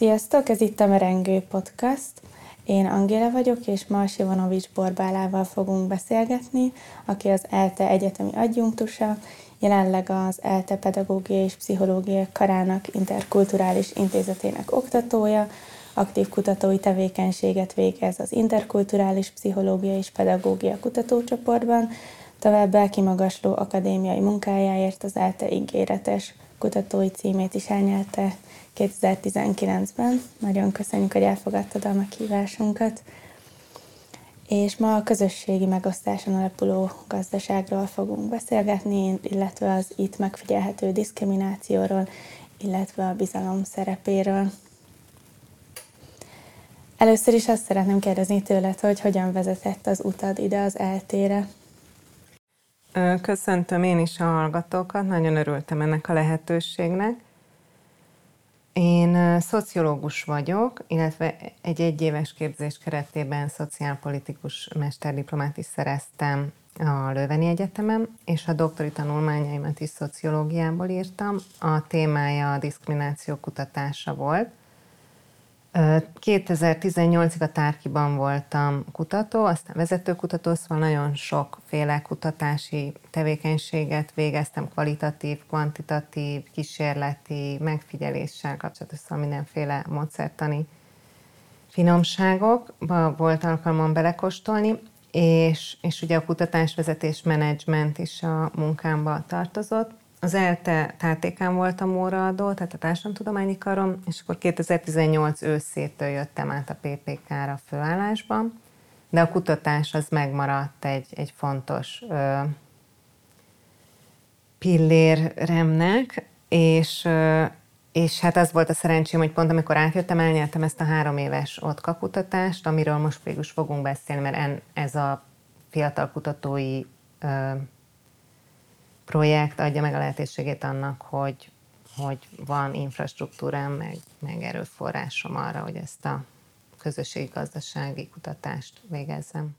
Sziasztok, ez itt a Merengő Podcast. Én Angéla vagyok, és ma Sivanovics Borbálával fogunk beszélgetni, aki az ELTE egyetemi adjunktusa, jelenleg az ELTE Pedagógiai és Pszichológiai Karának interkulturális intézetének oktatója, aktív kutatói tevékenységet végez az interkulturális pszichológia és pedagógia kutatócsoportban, továbbá kimagasló akadémiai munkájáért az ELTE ígéretes kutatói címét is elnyelte 2019-ben. Nagyon köszönjük, hogy elfogadtad a meghívásunkat. És ma a közösségi megosztáson alapuló gazdaságról fogunk beszélgetni, illetve az itt megfigyelhető diszkriminációról, illetve a bizalom szerepéről. Először is azt szeretném kérdezni tőled, hogy hogyan vezetett az utad ide az eltére. Köszöntöm én is a hallgatókat, nagyon örültem ennek a lehetőségnek. Én szociológus vagyok, illetve egy egyéves képzés keretében szociálpolitikus mesterdiplomát is szereztem a Löveni Egyetemen, és a doktori tanulmányaimat is szociológiából írtam. A témája a diszkrimináció kutatása volt, 2018-ig a Tárkiban voltam kutató, aztán vezetőkutató, szóval nagyon sokféle kutatási tevékenységet végeztem, kvalitatív, kvantitatív, kísérleti, megfigyeléssel kapcsolatos, szóval mindenféle módszertani finomságokba volt alkalmam belekostolni, és, és ugye a kutatásvezetés menedzsment is a munkámba tartozott, az ELTE tártékán voltam óraadó, tehát a társadalomtudományi karom, és akkor 2018 őszétől jöttem át a PPK-ra főállásban, de a kutatás az megmaradt egy, egy fontos ö, pillérremnek, és, ö, és hát az volt a szerencsém, hogy pont amikor átjöttem, elnyertem ezt a három éves OTKA kutatást, amiről most végül fogunk beszélni, mert en, ez a fiatal kutatói ö, projekt adja meg a lehetőségét annak, hogy, hogy van infrastruktúrám, meg, meg erőforrásom arra, hogy ezt a közösségi gazdasági kutatást végezzem.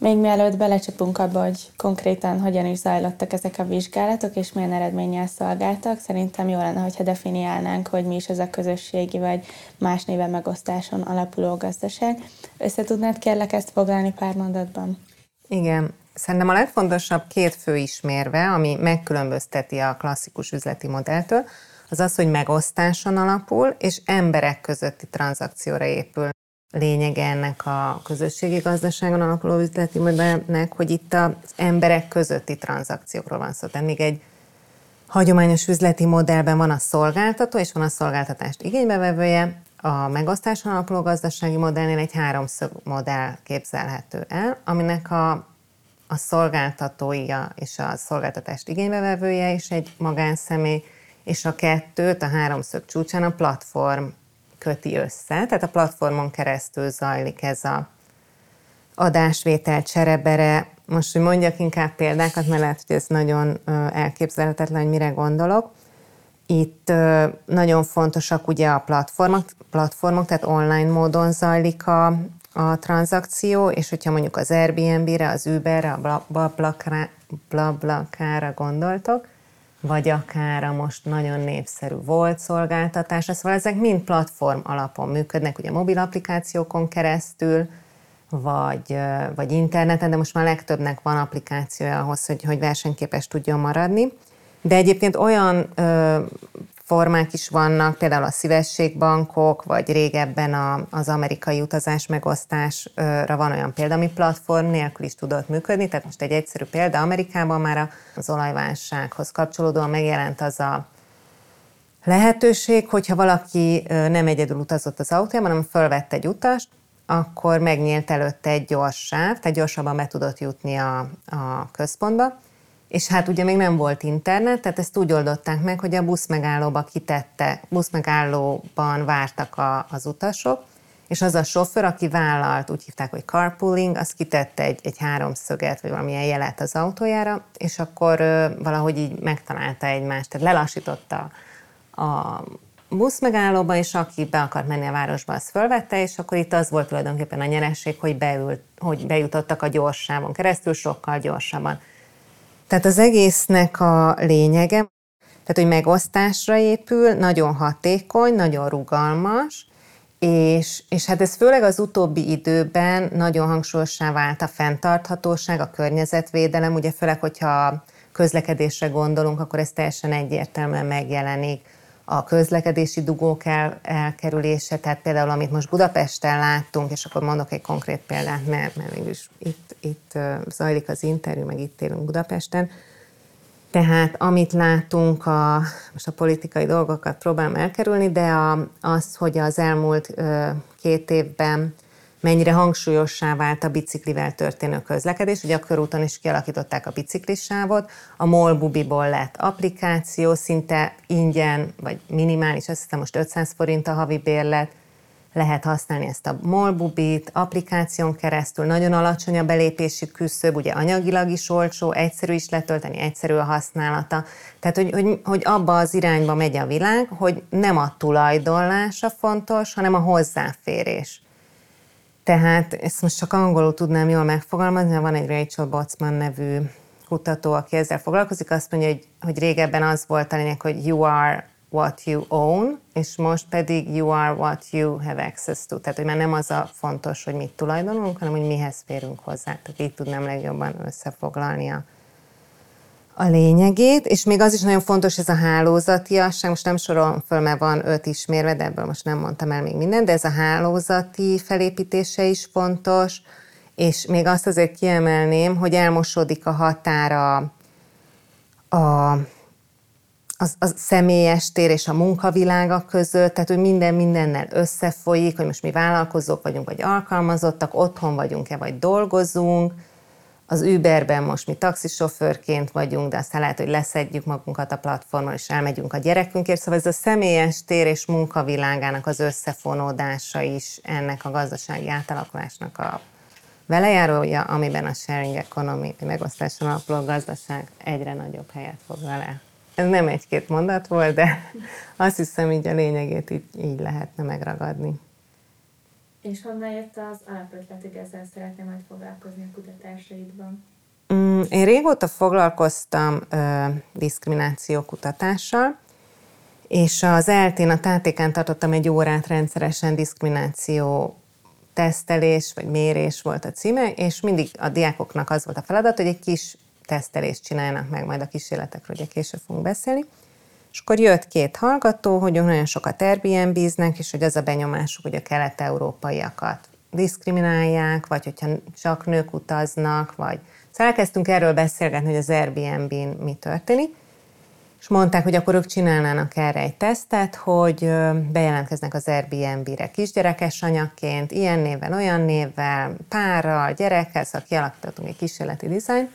Még mielőtt belecsapunk abba, hogy konkrétan hogyan is zajlottak ezek a vizsgálatok, és milyen eredménnyel szolgáltak, szerintem jó lenne, hogyha definiálnánk, hogy mi is ez a közösségi vagy más néven megosztáson alapuló gazdaság. Össze tudnád kérlek ezt foglalni pár mondatban? Igen, Szerintem a legfontosabb két fő ismérve, ami megkülönbözteti a klasszikus üzleti modelltől, az az, hogy megosztáson alapul, és emberek közötti tranzakcióra épül. Lényege ennek a közösségi gazdaságon alapuló üzleti modellnek, hogy itt az emberek közötti tranzakciókról van szó. Tehát még egy hagyományos üzleti modellben van a szolgáltató, és van a szolgáltatást igénybevevője, a megosztáson alapuló gazdasági modellnél egy háromszög modell képzelhető el, aminek a a szolgáltatója és a szolgáltatást igénybevevője is egy magánszemély, és a kettőt, a háromszög csúcsán a platform köti össze. Tehát a platformon keresztül zajlik ez a adásvétel, cserebere. Most, hogy mondjak inkább példákat, mert lehet, hogy ez nagyon elképzelhetetlen, hogy mire gondolok. Itt nagyon fontosak ugye a platformok, platformok tehát online módon zajlik a, a tranzakció, és hogyha mondjuk az Airbnb-re, az Uber-re, a BlaBlaCar-ra gondoltok, vagy akár a most nagyon népszerű volt szolgáltatásra, szóval ezek mind platform alapon működnek, ugye mobil applikációkon keresztül, vagy, vagy interneten, de most már legtöbbnek van applikációja ahhoz, hogy, hogy versenyképes tudjon maradni. De egyébként olyan ö, formák is vannak, például a szívességbankok, vagy régebben a, az amerikai utazás megosztásra van olyan példa, ami platform nélkül is tudott működni. Tehát most egy egyszerű példa, Amerikában már az olajválsághoz kapcsolódóan megjelent az a lehetőség, hogyha valaki nem egyedül utazott az autójában, hanem fölvett egy utast, akkor megnyílt előtte egy gyors sáv, tehát gyorsabban be tudott jutni a, a központba, és hát ugye még nem volt internet, tehát ezt úgy oldották meg, hogy a buszmegállóba kitette, buszmegállóban vártak a, az utasok, és az a sofőr, aki vállalt, úgy hívták, hogy carpooling, az kitette egy, egy háromszöget, vagy valamilyen jelet az autójára, és akkor ö, valahogy így megtalálta egymást, tehát lelassította a buszmegállóba, és aki be akart menni a városba, az fölvette, és akkor itt az volt tulajdonképpen a nyeresség, hogy, beült, hogy bejutottak a gyorsávon keresztül, sokkal gyorsabban. Tehát az egésznek a lényege, Tehát, hogy megosztásra épül, nagyon hatékony, nagyon rugalmas, és, és hát ez főleg az utóbbi időben nagyon hangsúlyossá vált a fenntarthatóság, a környezetvédelem, ugye főleg, hogyha közlekedésre gondolunk, akkor ez teljesen egyértelműen megjelenik. A közlekedési dugók el, elkerülése, tehát például amit most Budapesten láttunk, és akkor mondok egy konkrét példát, mert, mert mégis itt, itt zajlik az interjú, meg itt élünk Budapesten, tehát amit látunk, a, most a politikai dolgokat próbálom elkerülni, de a, az, hogy az elmúlt két évben mennyire hangsúlyossá vált a biciklivel történő közlekedés. Ugye a körúton is kialakították a biciklisávot, a MOL Bubiból lett applikáció, szinte ingyen, vagy minimális, azt hiszem most 500 forint a havi bérlet, lehet használni ezt a Molbubit applikáción keresztül, nagyon alacsony a belépési küszöb, ugye anyagilag is olcsó, egyszerű is letölteni, egyszerű a használata. Tehát, hogy, hogy, hogy abba az irányba megy a világ, hogy nem a tulajdonlása fontos, hanem a hozzáférés. Tehát ezt most csak angolul tudnám jól megfogalmazni, mert van egy Rachel Botsman nevű kutató, aki ezzel foglalkozik, azt mondja, hogy, hogy régebben az volt a lényeg, hogy you are what you own, és most pedig you are what you have access to. Tehát, hogy már nem az a fontos, hogy mit tulajdonolunk, hanem hogy mihez férünk hozzá. Tehát így tudnám legjobban összefoglalni a, a lényegét, és még az is nagyon fontos, ez a hálózatiasság, most nem sorolom föl, mert van öt ismérve, de ebből most nem mondtam el még mindent, de ez a hálózati felépítése is fontos, és még azt azért kiemelném, hogy elmosódik a határa a az, az személyes tér és a munkavilága között, tehát hogy minden mindennel összefolyik, hogy most mi vállalkozók vagyunk, vagy alkalmazottak, otthon vagyunk-e, vagy dolgozunk, az Uberben most mi taxisofőrként vagyunk, de aztán lehet, hogy leszedjük magunkat a platformon, és elmegyünk a gyerekünkért. Szóval ez a személyes tér és munkavilágának az összefonódása is ennek a gazdasági átalakulásnak a velejárója, amiben a sharing economy, megosztáson alapuló gazdaság egyre nagyobb helyet foglal el. Ez nem egy-két mondat volt, de azt hiszem így a lényegét így, így lehetne megragadni. És honnan jött az alapötlet, hogy ezzel szeretném majd foglalkozni a kutatásaidban? Mm, én régóta foglalkoztam ö, diszkrimináció kutatással, és az eltén a tátékán tartottam egy órát rendszeresen diszkrimináció tesztelés vagy mérés volt a címe, és mindig a diákoknak az volt a feladat, hogy egy kis tesztelést csinálnak meg majd a kísérletekről, ugye később fogunk beszélni. És akkor jött két hallgató, hogy nagyon sokat Airbnb-znek, és hogy az a benyomásuk, hogy a kelet-európaiakat diszkriminálják, vagy hogyha csak nők utaznak, vagy... Szóval elkezdtünk erről beszélgetni, hogy az Airbnb-n mi történik, és mondták, hogy akkor ők csinálnának erre egy tesztet, hogy bejelentkeznek az Airbnb-re kisgyerekes anyagként, ilyen néven, olyan névvel, párral, gyerekkel, szóval kialakítottunk egy kísérleti dizájn,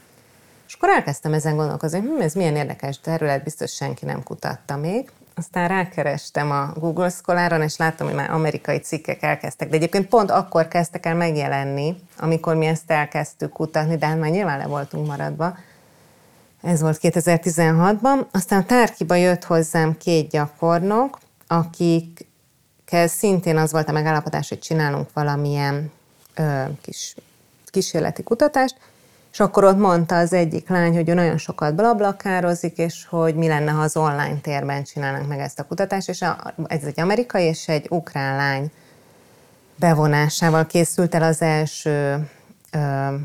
és akkor elkezdtem ezen gondolkozni, hogy hm, ez milyen érdekes terület, biztos senki nem kutatta még. Aztán rákerestem a Google Scholaron, és láttam, hogy már amerikai cikkek elkezdtek, de egyébként pont akkor kezdtek el megjelenni, amikor mi ezt elkezdtük kutatni, de hát már nyilván le voltunk maradva. Ez volt 2016-ban. Aztán a tárkiba jött hozzám két gyakornok, akikkel szintén az volt a megállapodás, hogy csinálunk valamilyen ö, kis kísérleti kutatást, és akkor ott mondta az egyik lány, hogy ő nagyon sokat blablakározik, és hogy mi lenne, ha az online térben csinálnánk meg ezt a kutatást, és ez egy amerikai és egy ukrán lány bevonásával készült el az első ö,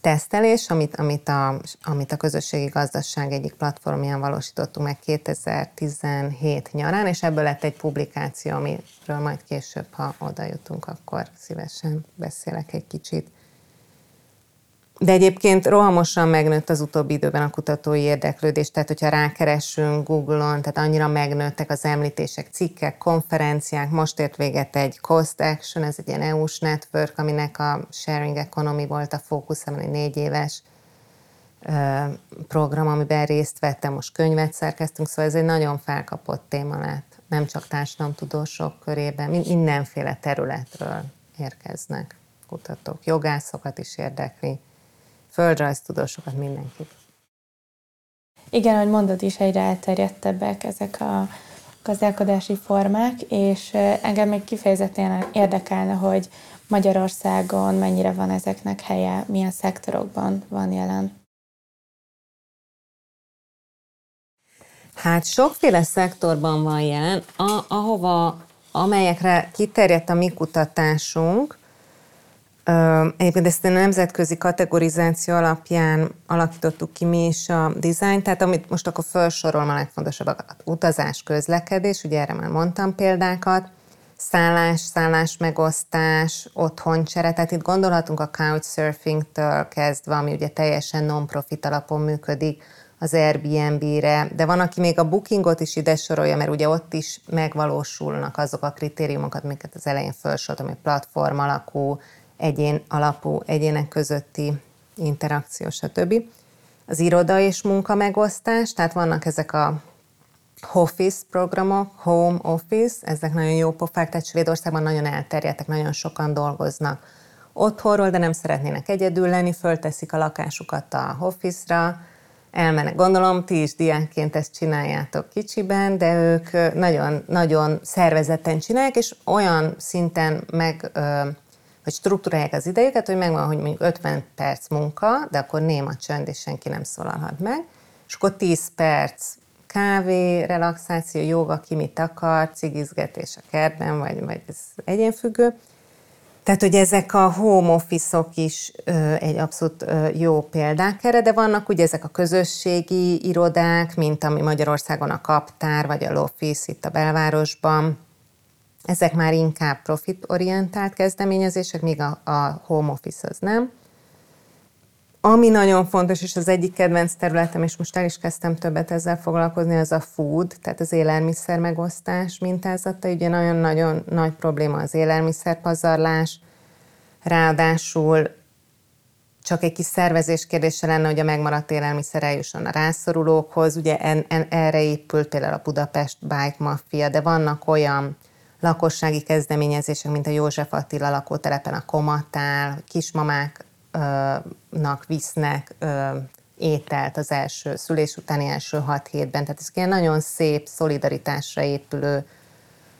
tesztelés, amit, amit, a, amit a közösségi gazdaság egyik platformján valósítottunk meg 2017 nyarán, és ebből lett egy publikáció, amiről majd később, ha oda jutunk, akkor szívesen beszélek egy kicsit. De egyébként rohamosan megnőtt az utóbbi időben a kutatói érdeklődés, tehát hogyha rákeresünk Google-on, tehát annyira megnőttek az említések, cikkek, konferenciák, most ért véget egy Cost Action, ez egy ilyen EU-s network, aminek a Sharing Economy volt a fókusz, egy négy éves program, amiben részt vettem, most könyvet szerkeztünk, szóval ez egy nagyon felkapott téma lett, nem csak társadalomtudósok körében, mindenféle területről érkeznek kutatók, jogászokat is érdekli, földrajztudósokat, mindenkit. Igen, ahogy mondod is, egyre elterjedtebbek ezek a gazdálkodási formák, és engem még kifejezetten érdekelne, hogy Magyarországon mennyire van ezeknek helye, milyen szektorokban van jelen. Hát sokféle szektorban van jelen, a, ahova, amelyekre kiterjedt a mi kutatásunk, Egyébként ezt a nemzetközi kategorizáció alapján alakítottuk ki mi is a design, tehát amit most akkor felsorolom a legfontosabbakat. Utazás, közlekedés, ugye erre már mondtam példákat, szállás, szállás megosztás, otthoncsere, tehát itt gondolhatunk a couchsurfing-től kezdve, ami ugye teljesen non-profit alapon működik, az Airbnb-re, de van, aki még a bookingot is ide sorolja, mert ugye ott is megvalósulnak azok a kritériumok, amiket az elején felsoroltam, hogy platform alakú, egyén alapú, egyének közötti interakció, stb. Az iroda és munka megosztás, tehát vannak ezek a office programok, home office, ezek nagyon jó pofák, tehát Svédországban nagyon elterjedtek, nagyon sokan dolgoznak otthonról, de nem szeretnének egyedül lenni, fölteszik a lakásukat a office-ra, elmennek. Gondolom, ti is diákként ezt csináljátok kicsiben, de ők nagyon, nagyon szervezetten csinálják, és olyan szinten meg hogy struktúrálják az idejüket, hogy megvan, hogy mondjuk 50 perc munka, de akkor néma csönd, és senki nem szólalhat meg, és akkor 10 perc kávé, relaxáció, joga, ki mit akar, cigizgetés a kertben, vagy, vagy ez egyénfüggő. Tehát, hogy ezek a home office-ok is ö, egy abszolút ö, jó példák erre, de vannak ugye ezek a közösségi irodák, mint ami Magyarországon a Kaptár, vagy a Loffice itt a belvárosban, ezek már inkább profitorientált kezdeményezések, míg a, a home office az nem. Ami nagyon fontos, és az egyik kedvenc területem, és most el is kezdtem többet ezzel foglalkozni, az a food, tehát az élelmiszer megosztás mintázata. Ugye nagyon-nagyon nagy probléma az élelmiszerpazarlás, ráadásul csak egy kis szervezés kérdése lenne, hogy a megmaradt élelmiszer eljusson a rászorulókhoz. Ugye en, en, erre épült például a Budapest Bike Mafia, de vannak olyan lakossági kezdeményezések, mint a József Attila lakótelepen a Komatál, kismamáknak visznek ételt az első szülés utáni első hat hétben. Tehát ezek ilyen nagyon szép, szolidaritásra épülő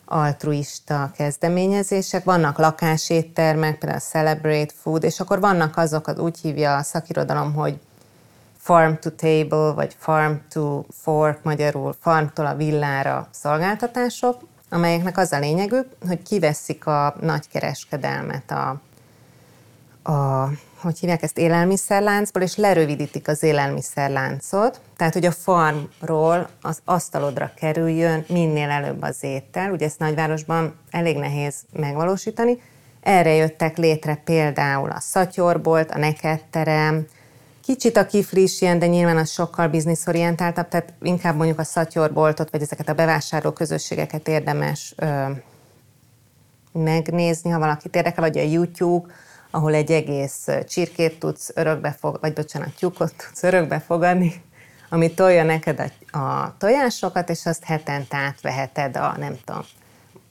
altruista kezdeményezések, vannak lakáséttermek, például a Celebrate Food, és akkor vannak azok, az úgy hívja a szakirodalom, hogy farm to table, vagy farm to fork, magyarul farmtól a villára szolgáltatások, amelyeknek az a lényegük, hogy kiveszik a nagykereskedelmet a, a hogy hívják ezt, élelmiszerláncból, és lerövidítik az élelmiszerláncot, tehát hogy a farmról az asztalodra kerüljön minél előbb az étel. Ugye ezt nagyvárosban elég nehéz megvalósítani. Erre jöttek létre például a szatyorbolt, a nekedterem, Kicsit a kifli is ilyen, de nyilván az sokkal bizniszorientáltabb, tehát inkább mondjuk a szatyorboltot, vagy ezeket a bevásárló közösségeket érdemes ö, megnézni, ha valakit érdekel, vagy a YouTube, ahol egy egész csirkét tudsz örökbe fog, vagy bocsánat, tyúkot tudsz örökbe fogadni, ami tolja neked a, a tojásokat, és azt hetente átveheted a, nem tudom,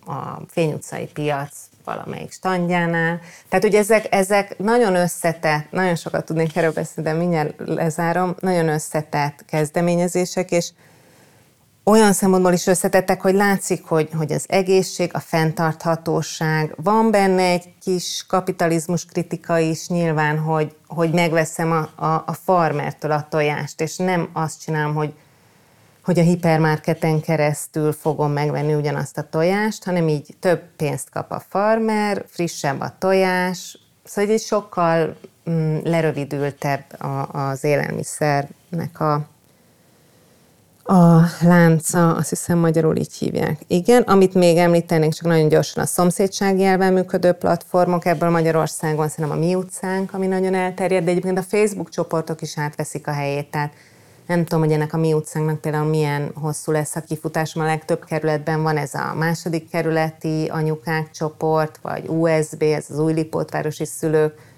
a fényutcai piac valamelyik standjánál. Tehát ugye ezek, ezek nagyon összetett, nagyon sokat tudnék erről beszélni, de mindjárt lezárom, nagyon összetett kezdeményezések, és olyan szempontból is összetettek, hogy látszik, hogy, hogy az egészség, a fenntarthatóság, van benne egy kis kapitalizmus kritika is nyilván, hogy, hogy megveszem a, a, a farmertől a tojást, és nem azt csinálom, hogy hogy a hipermarketen keresztül fogom megvenni ugyanazt a tojást, hanem így több pénzt kap a farmer, frissebb a tojás, szóval egy sokkal mm, lerövidültebb a, az élelmiszernek a, a lánca, azt hiszem magyarul így hívják. Igen, amit még említenék, csak nagyon gyorsan a szomszédsági elven működő platformok, ebből Magyarországon szerintem a Mi utcánk, ami nagyon elterjed, de egyébként a Facebook csoportok is átveszik a helyét, tehát nem tudom, hogy ennek a mi utcánknak például milyen hosszú lesz a kifutás, a legtöbb kerületben van ez a második kerületi anyukák csoport, vagy USB, ez az új Lipótvárosi szülők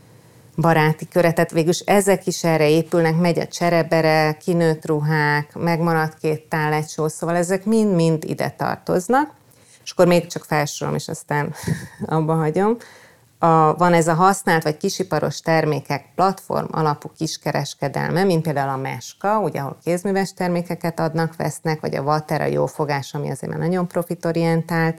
baráti köre, tehát végülis ezek is erre épülnek, megy a cserebere, kinőtt ruhák, megmaradt két tál egy só, szóval ezek mind-mind ide tartoznak, és akkor még csak felsorolom, és aztán abba hagyom a, van ez a használt vagy kisiparos termékek platform alapú kiskereskedelme, mint például a Meska, ugye, ahol kézműves termékeket adnak, vesznek, vagy a Water, a jófogás, ami azért már nagyon profitorientált,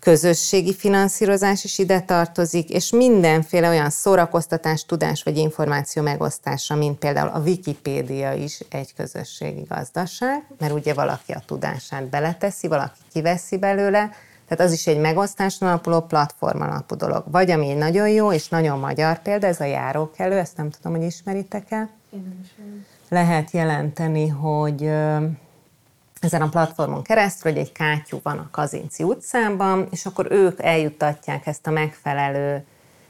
közösségi finanszírozás is ide tartozik, és mindenféle olyan szórakoztatás, tudás vagy információ megosztása, mint például a Wikipédia is egy közösségi gazdaság, mert ugye valaki a tudását beleteszi, valaki kiveszi belőle, tehát az is egy megosztáson alapuló platform alapú dolog. Vagy ami nagyon jó és nagyon magyar példa, ez a járókelő, ezt nem tudom, hogy ismeritek el. Lehet jelenteni, hogy ezen a platformon keresztül, hogy egy kátyú van a Kazinci utcában, és akkor ők eljuttatják ezt a megfelelő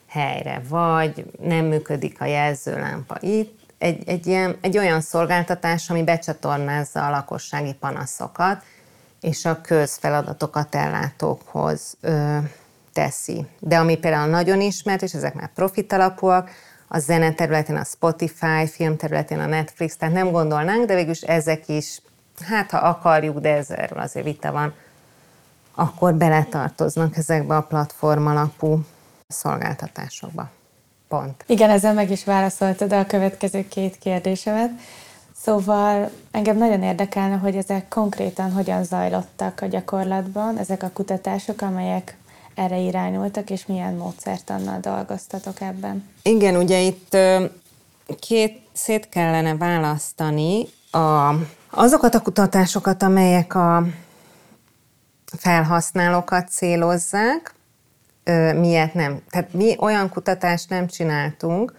helyre, vagy nem működik a jelzőlámpa itt, egy, egy, ilyen, egy olyan szolgáltatás, ami becsatornázza a lakossági panaszokat, és a közfeladatokat ellátókhoz ö, teszi. De ami például nagyon ismert, és ezek már profit alapúak, a zene területén a Spotify, film területén a Netflix, tehát nem gondolnánk, de végülis ezek is hát ha akarjuk, de ez erről azért vita van, akkor beletartoznak ezekbe a platform alapú szolgáltatásokba. Pont. Igen, ezzel meg is válaszoltad a következő két kérdésemet. Szóval engem nagyon érdekelne, hogy ezek konkrétan hogyan zajlottak a gyakorlatban, ezek a kutatások, amelyek erre irányultak, és milyen módszertannal dolgoztatok ebben? Igen, ugye itt két szét kellene választani a Azokat a kutatásokat, amelyek a felhasználókat célozzák, miért nem? Tehát mi olyan kutatást nem csináltunk,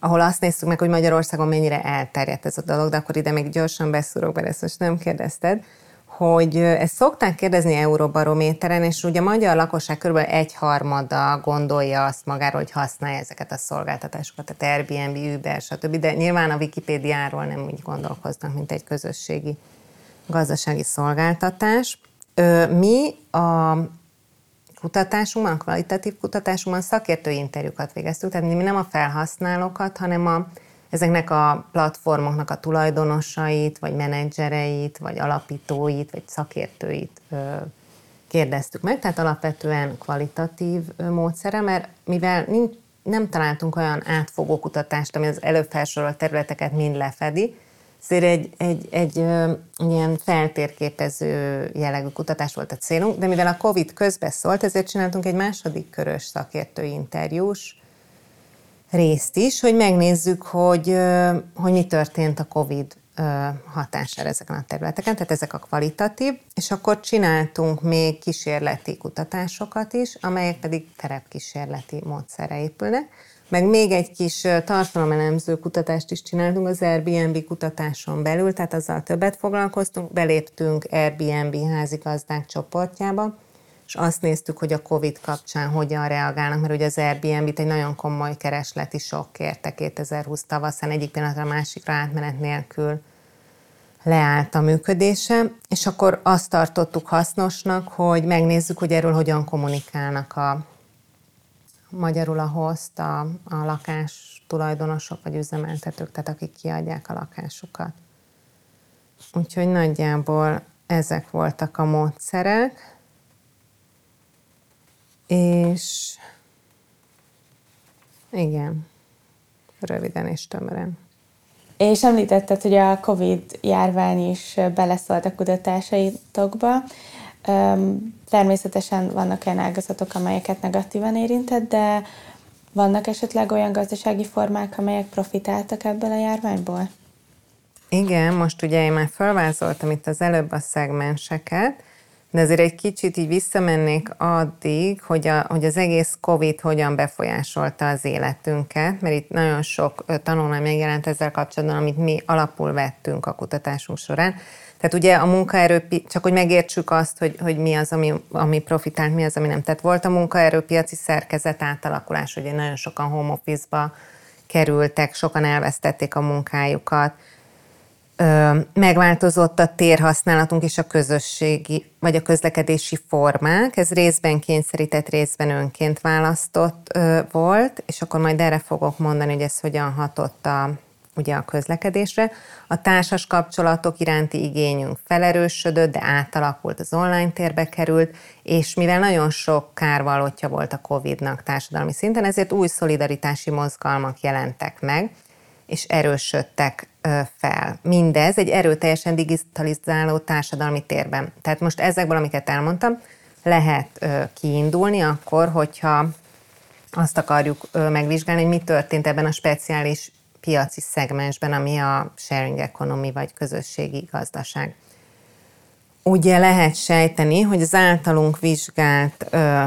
ahol azt néztük meg, hogy Magyarországon mennyire elterjedt ez a dolog, de akkor ide még gyorsan beszúrok be, ezt most nem kérdezted, hogy ezt szokták kérdezni Euróbarométeren, és ugye a magyar lakosság kb. egyharmada gondolja azt magáról, hogy használja ezeket a szolgáltatásokat, tehát Airbnb, Uber, stb. De nyilván a Wikipédiáról nem úgy gondolkoznak, mint egy közösségi gazdasági szolgáltatás. Mi a kutatásunkban, a kvalitatív kutatásunkban szakértői interjúkat végeztük, tehát mi nem a felhasználókat, hanem a ezeknek a platformoknak a tulajdonosait, vagy menedzsereit, vagy alapítóit, vagy szakértőit kérdeztük meg, tehát alapvetően kvalitatív módszere, mert mivel nincs, nem találtunk olyan átfogó kutatást, ami az előbb felsorolt területeket mind lefedi, ezért egy, egy, egy, egy ilyen feltérképező jellegű kutatás volt a célunk, de mivel a COVID közbeszólt, ezért csináltunk egy második körös szakértői interjús részt is, hogy megnézzük, hogy, hogy mi történt a COVID hatására ezeken a területeken, tehát ezek a kvalitatív, és akkor csináltunk még kísérleti kutatásokat is, amelyek pedig terepkísérleti módszerre épülnek. Meg még egy kis tartalomelemző kutatást is csináltunk az Airbnb kutatáson belül, tehát azzal többet foglalkoztunk, beléptünk Airbnb házigazdák csoportjába, és azt néztük, hogy a COVID kapcsán hogyan reagálnak, mert ugye az Airbnb-t egy nagyon komoly keresleti sok kérte 2020 tavaszán, egyik pillanatra a másikra átmenet nélkül leállt a működése, és akkor azt tartottuk hasznosnak, hogy megnézzük, hogy erről hogyan kommunikálnak a magyarul a host, a, a lakás tulajdonosok vagy üzemeltetők, tehát akik kiadják a lakásukat. Úgyhogy nagyjából ezek voltak a módszerek és igen, röviden és tömören. És említetted, hogy a COVID járvány is beleszólt a kutatásaitokba. Természetesen vannak olyan ágazatok, amelyeket negatívan érintett, de vannak esetleg olyan gazdasági formák, amelyek profitáltak ebből a járványból? Igen, most ugye én már felvázoltam itt az előbb a szegmenseket, de azért egy kicsit így visszamennék addig, hogy, a, hogy az egész COVID hogyan befolyásolta az életünket, mert itt nagyon sok tanulmány megjelent ezzel kapcsolatban, amit mi alapul vettünk a kutatásunk során. Tehát ugye a munkaerő, csak hogy megértsük azt, hogy, hogy mi az, ami, ami profitált, mi az, ami nem. Tehát volt a munkaerőpiaci szerkezet átalakulás, ugye nagyon sokan home office-ba kerültek, sokan elvesztették a munkájukat, megváltozott a térhasználatunk és a közösségi, vagy a közlekedési formák. Ez részben kényszerített, részben önként választott volt, és akkor majd erre fogok mondani, hogy ez hogyan hatott a, ugye a közlekedésre. A társas kapcsolatok iránti igényünk felerősödött, de átalakult, az online térbe került, és mivel nagyon sok kárvalótja volt a COVID-nak társadalmi szinten, ezért új szolidaritási mozgalmak jelentek meg, és erősödtek fel. Mindez egy erőteljesen digitalizáló társadalmi térben. Tehát most ezekből, amiket elmondtam, lehet kiindulni akkor, hogyha azt akarjuk megvizsgálni, hogy mi történt ebben a speciális piaci szegmensben, ami a sharing economy vagy közösségi gazdaság. Ugye lehet sejteni, hogy az általunk vizsgált ö,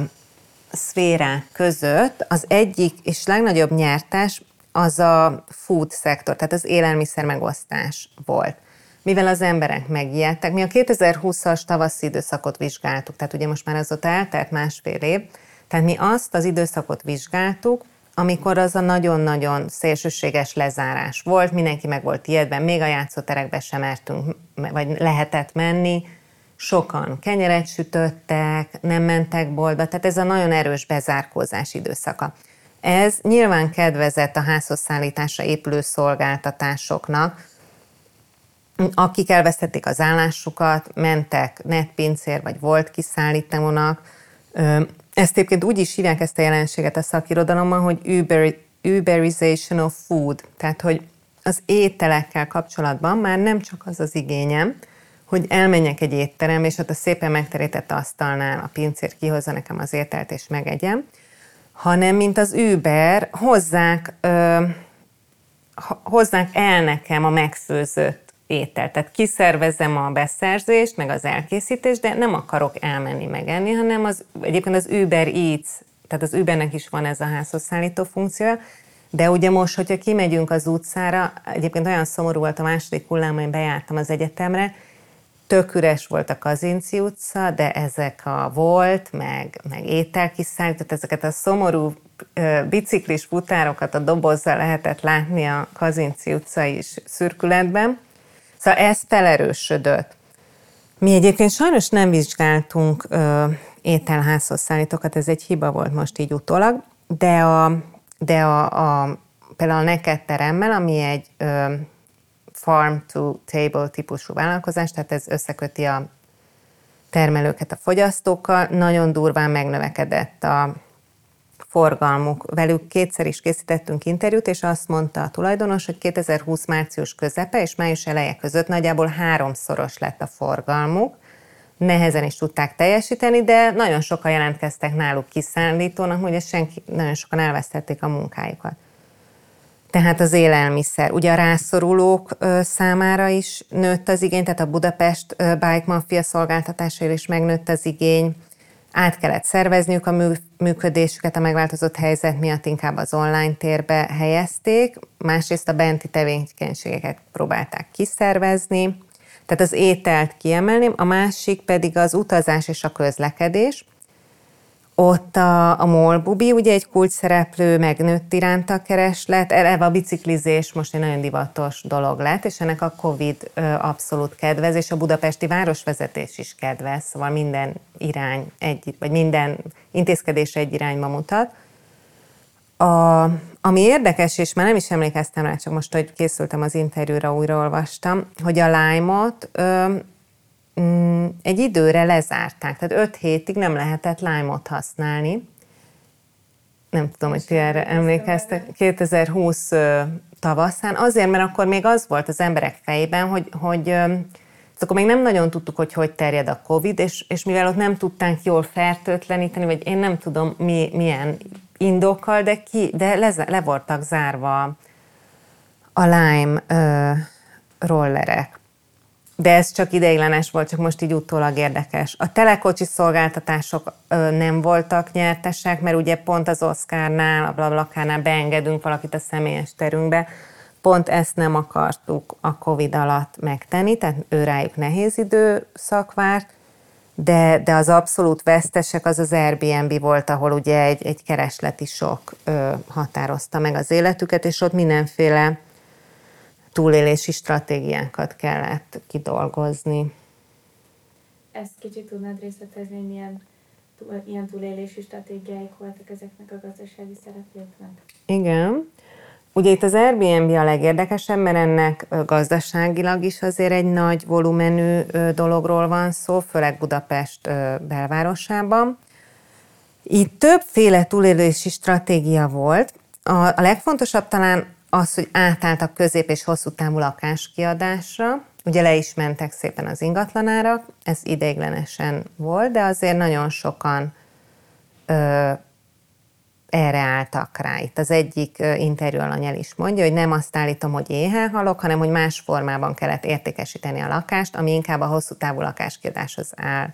szférák között az egyik és legnagyobb nyertes az a food szektor, tehát az élelmiszer megosztás volt. Mivel az emberek megijedtek, mi a 2020-as tavaszi időszakot vizsgáltuk, tehát ugye most már azóta eltelt másfél év, tehát mi azt az időszakot vizsgáltuk, amikor az a nagyon-nagyon szélsőséges lezárás volt, mindenki meg volt ijedve, még a játszóterekbe sem mertünk, vagy lehetett menni, sokan kenyeret sütöttek, nem mentek boltba, tehát ez a nagyon erős bezárkózás időszaka. Ez nyilván kedvezett a házhoz szállításra épülő szolgáltatásoknak, akik elvesztették az állásukat, mentek netpincér, vagy volt kiszállítónak. Ezt egyébként úgy is hívják ezt a jelenséget a szakirodalomban, hogy Uber, Uberization of food, tehát hogy az ételekkel kapcsolatban már nem csak az az igényem, hogy elmenjek egy étterembe, és ott a szépen megterített asztalnál a pincér kihozza nekem az ételt, és megegyem, hanem mint az Uber, hozzák, ö, hozzák el nekem a megfőzött ételt. Tehát kiszervezem a beszerzést, meg az elkészítést, de nem akarok elmenni megenni, hanem az, egyébként az Uber Eats, tehát az Ubernek is van ez a házhoz szállító funkciója, de ugye most, hogyha kimegyünk az utcára, egyébként olyan szomorú volt a második hullám, hogy bejártam az egyetemre, tök üres volt a Kazinci utca, de ezek a volt, meg, meg ételkiszállított, ezeket a szomorú biciklis futárokat a dobozzal lehetett látni a Kazinci is szürkületben. Szóval ez felerősödött. Mi egyébként sajnos nem vizsgáltunk ö, ételházhoz szállítókat, ez egy hiba volt most így utólag, de a, de a, a például a Neked teremmel, ami egy ö, farm to table típusú vállalkozás, tehát ez összeköti a termelőket a fogyasztókkal, nagyon durván megnövekedett a forgalmuk. Velük kétszer is készítettünk interjút, és azt mondta a tulajdonos, hogy 2020 március közepe és május eleje között nagyjából háromszoros lett a forgalmuk. Nehezen is tudták teljesíteni, de nagyon sokan jelentkeztek náluk kiszállítónak, hogy senki, nagyon sokan elvesztették a munkájukat. Tehát az élelmiszer. Ugye a rászorulók számára is nőtt az igény, tehát a Budapest Bike Mafia szolgáltatásáért is megnőtt az igény. Át kellett szervezniük a működésüket a megváltozott helyzet miatt, inkább az online térbe helyezték. Másrészt a benti tevékenységeket próbálták kiszervezni. Tehát az ételt kiemelném, a másik pedig az utazás és a közlekedés. Ott a, a MOL Bubi, ugye egy kulcs szereplő, megnőtt iránt a kereslet, eleve a biciklizés most egy nagyon divatos dolog lett, és ennek a Covid abszolút kedvez, és a budapesti városvezetés is kedvez, szóval minden irány egy, vagy minden intézkedés egy irányba mutat. A, ami érdekes, és már nem is emlékeztem rá, csak most, hogy készültem az interjúra, újraolvastam, hogy a Lime-ot Mm, egy időre lezárták, tehát öt hétig nem lehetett Lime-ot használni. Nem tudom, hogy ti erre emlékeztek. 2020 tavaszán, azért, mert akkor még az volt az emberek fejében, hogy, hogy akkor még nem nagyon tudtuk, hogy hogy terjed a Covid, és, és mivel ott nem tudtánk jól fertőtleníteni, vagy én nem tudom mi, milyen indokkal, de, ki, de le, le voltak zárva a Lime ö, rollerek de ez csak ideiglenes volt, csak most így utólag érdekes. A telekocsi szolgáltatások ö, nem voltak nyertesek, mert ugye pont az Oscarnál, a Blablakánál beengedünk valakit a személyes terünkbe, pont ezt nem akartuk a Covid alatt megtenni, tehát ő rájuk nehéz időszak várt, de, de az abszolút vesztesek az az Airbnb volt, ahol ugye egy, egy keresleti sok ö, határozta meg az életüket, és ott mindenféle túlélési stratégiákat kellett kidolgozni. Ezt kicsit tudnád részletezni, hogy milyen ilyen túlélési stratégiáik voltak ezeknek a gazdasági szereplőknek? Igen. Ugye itt az Airbnb a legérdekesebb, mert ennek gazdaságilag is azért egy nagy volumenű dologról van szó, főleg Budapest belvárosában. Itt többféle túlélési stratégia volt. A, a legfontosabb talán az, hogy átálltak közép és hosszú távú lakáskiadásra, ugye le is mentek szépen az ingatlanárak, ez ideiglenesen volt, de azért nagyon sokan ö, erre álltak rá. Itt az egyik interjú alany el is mondja, hogy nem azt állítom, hogy éhen halok, hanem hogy más formában kellett értékesíteni a lakást, ami inkább a hosszú távú lakáskiadáshoz áll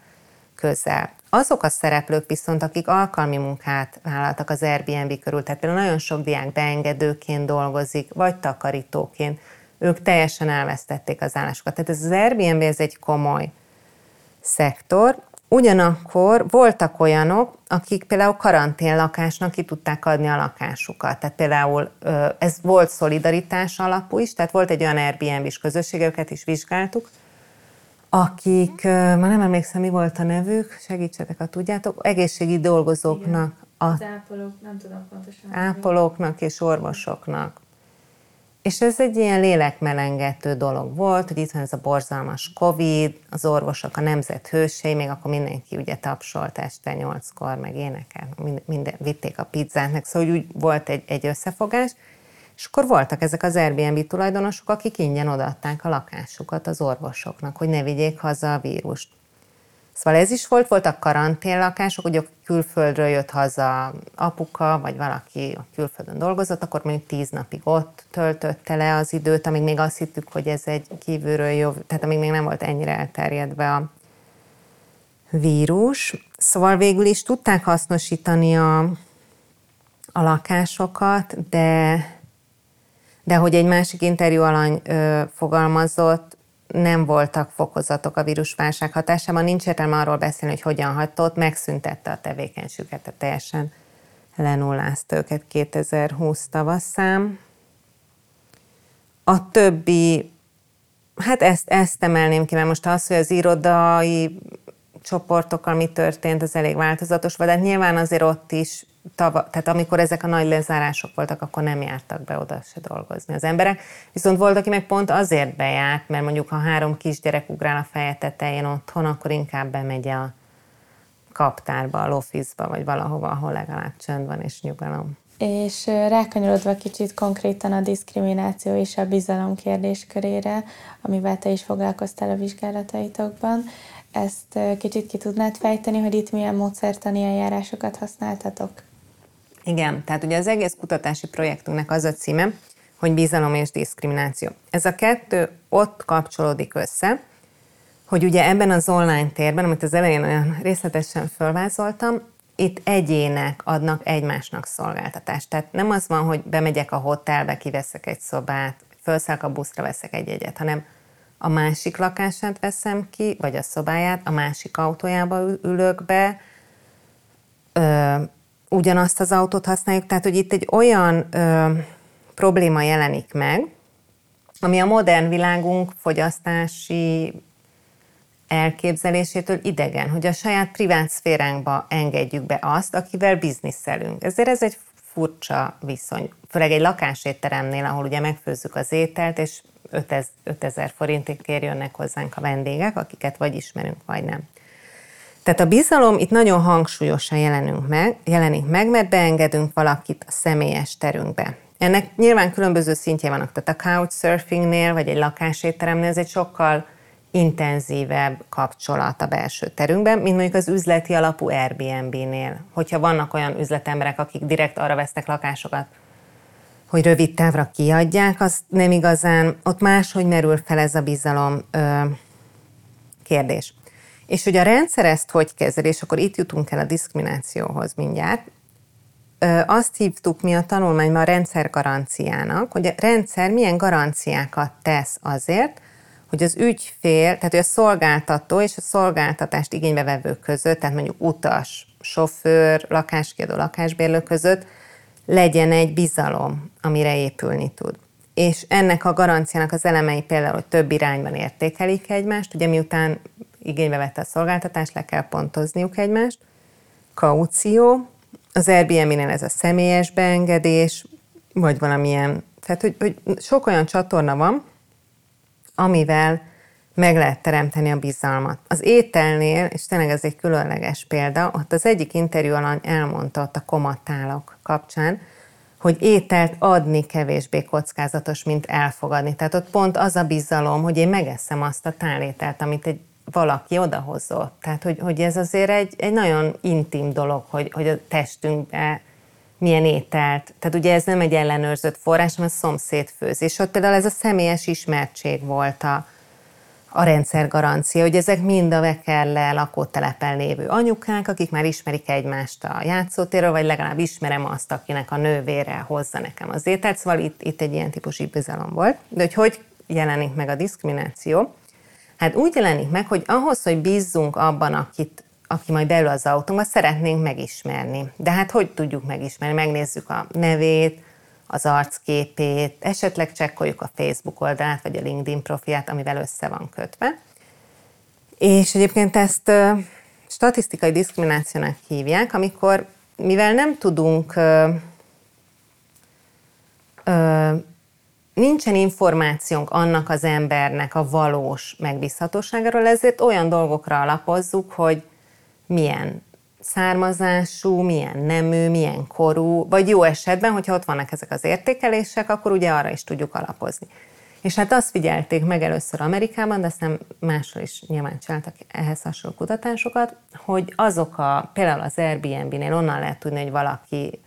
közel. Azok a szereplők viszont, akik alkalmi munkát vállaltak az Airbnb körül, tehát például nagyon sok diák beengedőként dolgozik, vagy takarítóként, ők teljesen elvesztették az állásukat. Tehát ez az Airbnb ez egy komoly szektor, Ugyanakkor voltak olyanok, akik például karanténlakásnak ki tudták adni a lakásukat. Tehát például ez volt szolidaritás alapú is, tehát volt egy olyan Airbnb-s közösség, őket is vizsgáltuk, akik, ma nem emlékszem, mi volt a nevük, segítsetek, ha tudjátok, egészségi dolgozóknak. Igen, az ápolók, nem tudom pontosan. Ápolóknak és orvosoknak. És ez egy ilyen lélekmelengető dolog volt, hogy itt van ez a borzalmas Covid, az orvosok a nemzet hősei, még akkor mindenki ugye tapsolt este nyolckor, meg énekel, minden, minden, vitték a pizzát, meg szóval úgy volt egy, egy összefogás, és akkor voltak ezek az Airbnb tulajdonosok, akik ingyen odaadták a lakásukat az orvosoknak, hogy ne vigyék haza a vírust. Szóval ez is volt, voltak karanténlakások, hogy külföldről jött haza apuka, vagy valaki a külföldön dolgozott, akkor mondjuk tíz napig ott töltötte le az időt, amíg még azt hittük, hogy ez egy kívülről jó, tehát amíg még nem volt ennyire elterjedve a vírus. Szóval végül is tudták hasznosítani a, a lakásokat, de, de hogy egy másik interjú alany ö, fogalmazott, nem voltak fokozatok a vírusválság hatásában, nincs értelme arról beszélni, hogy hogyan hatott, megszüntette a tevékenységüket, tehát teljesen lenullázta őket 2020 tavaszán. A többi, hát ezt, ezt emelném ki, mert most az, hogy az irodai csoportokkal mi történt, az elég változatos volt, de hát nyilván azért ott is tava, tehát amikor ezek a nagy lezárások voltak, akkor nem jártak be oda se dolgozni az emberek. Viszont volt, aki meg pont azért bejárt, mert mondjuk ha három kisgyerek ugrál a feje tetején otthon, akkor inkább bemegy a kaptárba, a lofizba, vagy valahova, ahol legalább csönd van és nyugalom. És rákanyarodva kicsit konkrétan a diszkrimináció és a bizalom kérdéskörére, amivel te is foglalkoztál a vizsgálataitokban, ezt kicsit ki tudnád fejteni, hogy itt milyen módszertani eljárásokat használtatok? Igen, tehát ugye az egész kutatási projektünknek az a címe, hogy bizalom és diszkrimináció. Ez a kettő ott kapcsolódik össze, hogy ugye ebben az online térben, amit az elején olyan részletesen felvázoltam, itt egyének adnak egymásnak szolgáltatást. Tehát nem az van, hogy bemegyek a hotelbe, kiveszek egy szobát, felszállok a buszra, veszek egy jegyet, hanem a másik lakását veszem ki, vagy a szobáját, a másik autójába ülök be, ugyanazt az autót használjuk, tehát hogy itt egy olyan ö, probléma jelenik meg, ami a modern világunk fogyasztási elképzelésétől idegen, hogy a saját privát szféránkba engedjük be azt, akivel bizniszelünk. Ezért ez egy furcsa viszony, főleg egy lakásétteremnél, ahol ugye megfőzzük az ételt, és 5000 forintért jönnek hozzánk a vendégek, akiket vagy ismerünk, vagy nem. Tehát a bizalom itt nagyon hangsúlyosan jelenünk meg, jelenik meg, mert beengedünk valakit a személyes terünkbe. Ennek nyilván különböző szintje vannak, tehát a couchsurfingnél, vagy egy lakásétteremnél ez egy sokkal intenzívebb kapcsolat a belső terünkben, mint mondjuk az üzleti alapú Airbnb-nél. Hogyha vannak olyan üzletemberek, akik direkt arra vesznek lakásokat, hogy rövid távra kiadják, az nem igazán, ott máshogy merül fel ez a bizalom ö, kérdés. És hogy a rendszer ezt hogy kezel, és akkor itt jutunk el a diszkriminációhoz mindjárt, azt hívtuk mi a tanulmányban a rendszer garanciának, hogy a rendszer milyen garanciákat tesz azért, hogy az ügyfél, tehát hogy a szolgáltató és a szolgáltatást igénybevevő között, tehát mondjuk utas, sofőr, lakáskiadó, lakásbérlő között legyen egy bizalom, amire épülni tud. És ennek a garanciának az elemei például, hogy több irányban értékelik egymást, ugye miután igénybe vette a szolgáltatást, le kell pontozniuk egymást. Kaució, az Airbnb-nél ez a személyes beengedés, vagy valamilyen, tehát hogy, hogy sok olyan csatorna van, amivel meg lehet teremteni a bizalmat. Az ételnél, és tényleg ez egy különleges példa, ott az egyik interjú alany elmondta ott a komatálok kapcsán, hogy ételt adni kevésbé kockázatos, mint elfogadni. Tehát ott pont az a bizalom, hogy én megeszem azt a tálételt, amit egy valaki odahozott. Tehát, hogy, hogy ez azért egy, egy nagyon intim dolog, hogy, hogy a testünkbe milyen ételt. Tehát ugye ez nem egy ellenőrzött forrás, hanem a szomszéd főz. És ott például ez a személyes ismertség volt a, a rendszer garancia, hogy ezek mind a Vekerle lakótelepen lévő anyukák, akik már ismerik egymást a játszótérről, vagy legalább ismerem azt, akinek a nővére hozza nekem az ételt, szóval itt, itt egy ilyen típusú bizalom volt. De hogy hogy jelenik meg a diszkrimináció? Hát úgy jelenik meg, hogy ahhoz, hogy bízzunk abban, akit, aki majd belül az autóba, szeretnénk megismerni. De hát hogy tudjuk megismerni? Megnézzük a nevét, az arcképét, esetleg csekkoljuk a Facebook oldalát, vagy a LinkedIn profiát, amivel össze van kötve. És egyébként ezt statisztikai diszkriminációnak hívják, amikor, mivel nem tudunk nincsen információnk annak az embernek a valós megbízhatóságáról, ezért olyan dolgokra alapozzuk, hogy milyen származású, milyen nemű, milyen korú, vagy jó esetben, hogyha ott vannak ezek az értékelések, akkor ugye arra is tudjuk alapozni. És hát azt figyelték meg először Amerikában, de aztán máshol is nyilván csináltak ehhez hasonló kutatásokat, hogy azok a, például az Airbnb-nél onnan lehet tudni, hogy valaki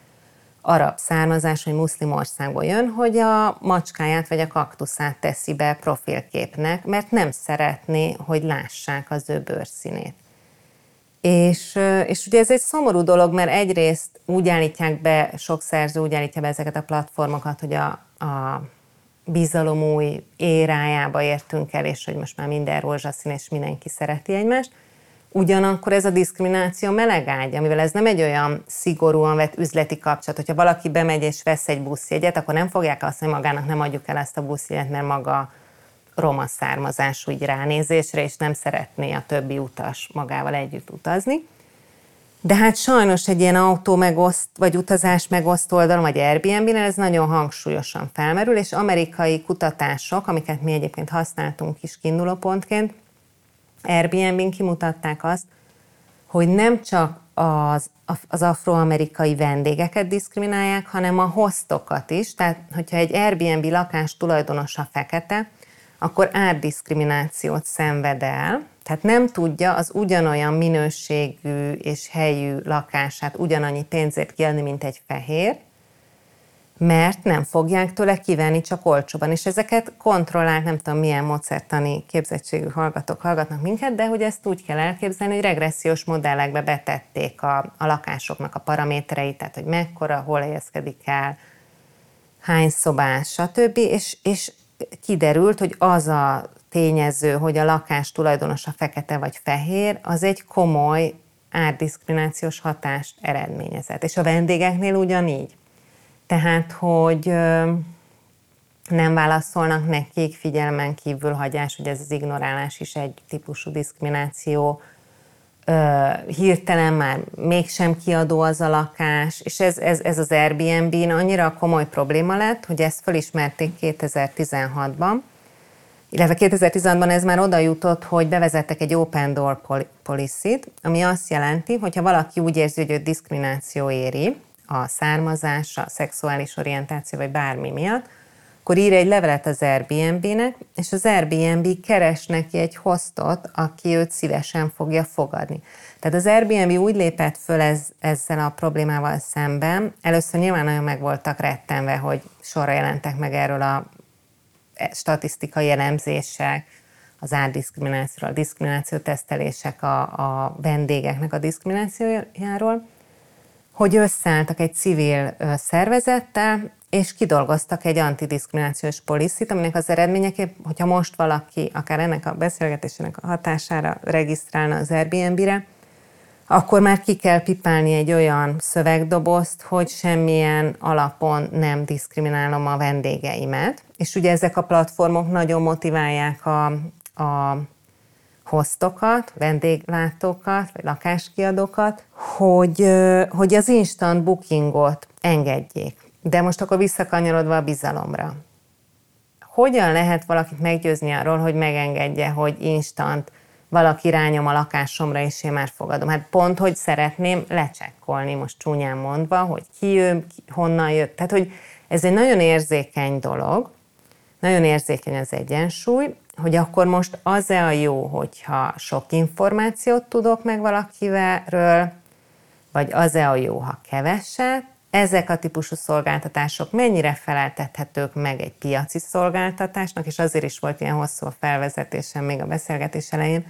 arab származás, vagy muszlim országból jön, hogy a macskáját vagy a kaktuszát teszi be profilképnek, mert nem szeretné, hogy lássák az ő bőrszínét. És, és ugye ez egy szomorú dolog, mert egyrészt úgy állítják be, sok szerző úgy állítja be ezeket a platformokat, hogy a, a bizalom új érájába értünk el, és hogy most már minden rózsaszín, és mindenki szereti egymást. Ugyanakkor ez a diszkrimináció melegágy, amivel ez nem egy olyan szigorúan vett üzleti kapcsolat, hogyha valaki bemegy és vesz egy buszjegyet, akkor nem fogják azt, hogy magának nem adjuk el ezt a buszjegyet, mert maga roma származású így ránézésre, és nem szeretné a többi utas magával együtt utazni. De hát sajnos egy ilyen autó megoszt, vagy utazás megoszt oldalon, vagy Airbnb-nél ez nagyon hangsúlyosan felmerül, és amerikai kutatások, amiket mi egyébként használtunk is kiindulópontként, Airbnb-n kimutatták azt, hogy nem csak az, az afroamerikai vendégeket diszkriminálják, hanem a hostokat is. Tehát, hogyha egy Airbnb lakás tulajdonosa fekete, akkor árdiszkriminációt szenved el, tehát nem tudja az ugyanolyan minőségű és helyű lakását ugyanannyi pénzért kiadni, mint egy fehér, mert nem fogják tőle kivenni csak olcsóban. És ezeket kontrollált, nem tudom milyen módszertani képzettségű hallgatók hallgatnak minket, de hogy ezt úgy kell elképzelni, hogy regressziós modellekbe betették a, a lakásoknak a paramétereit, tehát hogy mekkora, hol helyezkedik el, hány szobás, stb. És, és kiderült, hogy az a tényező, hogy a lakás tulajdonosa fekete vagy fehér, az egy komoly árdiszkriminációs hatást eredményezett. És a vendégeknél ugyanígy. Tehát, hogy nem válaszolnak nekik, figyelmen kívül hagyás, hogy ez az ignorálás is egy típusú diszkrimináció, hirtelen már mégsem kiadó az a lakás, és ez, ez, ez az Airbnb-n annyira komoly probléma lett, hogy ezt felismerték 2016-ban, illetve 2016-ban ez már oda jutott, hogy bevezettek egy open door policy ami azt jelenti, hogy ha valaki úgy érzi, hogy őt diszkrimináció éri, a származás, a szexuális orientáció vagy bármi miatt, akkor ír egy levelet az Airbnb-nek, és az Airbnb keres neki egy hostot, aki őt szívesen fogja fogadni. Tehát az Airbnb úgy lépett föl ez, ezzel a problémával szemben, először nyilván nagyon meg voltak rettenve, hogy sorra jelentek meg erről a statisztikai elemzések, az árdiszkriminációról, a diszkrimináció tesztelések a, a vendégeknek a diszkriminációjáról, hogy összeálltak egy civil szervezettel, és kidolgoztak egy antidiszkriminációs poliszit, aminek az eredményeképp, hogyha most valaki akár ennek a beszélgetésének a hatására regisztrálna az Airbnb-re, akkor már ki kell pipálni egy olyan szövegdobozt, hogy semmilyen alapon nem diszkriminálom a vendégeimet. És ugye ezek a platformok nagyon motiválják a, a hoztokat, vendéglátókat, vagy lakáskiadókat, hogy, hogy az instant bookingot engedjék. De most akkor visszakanyarodva a bizalomra. Hogyan lehet valakit meggyőzni arról, hogy megengedje, hogy instant valaki rányom a lakásomra, és én már fogadom. Hát pont, hogy szeretném lecsekkolni, most csúnyán mondva, hogy ki jön, ki, honnan jött. Tehát, hogy ez egy nagyon érzékeny dolog, nagyon érzékeny az egyensúly, hogy akkor most az-e a jó, hogyha sok információt tudok meg valakivel, vagy az-e a jó, ha keveset, ezek a típusú szolgáltatások mennyire feleltethetők meg egy piaci szolgáltatásnak, és azért is volt ilyen hosszú a felvezetésem még a beszélgetés elején,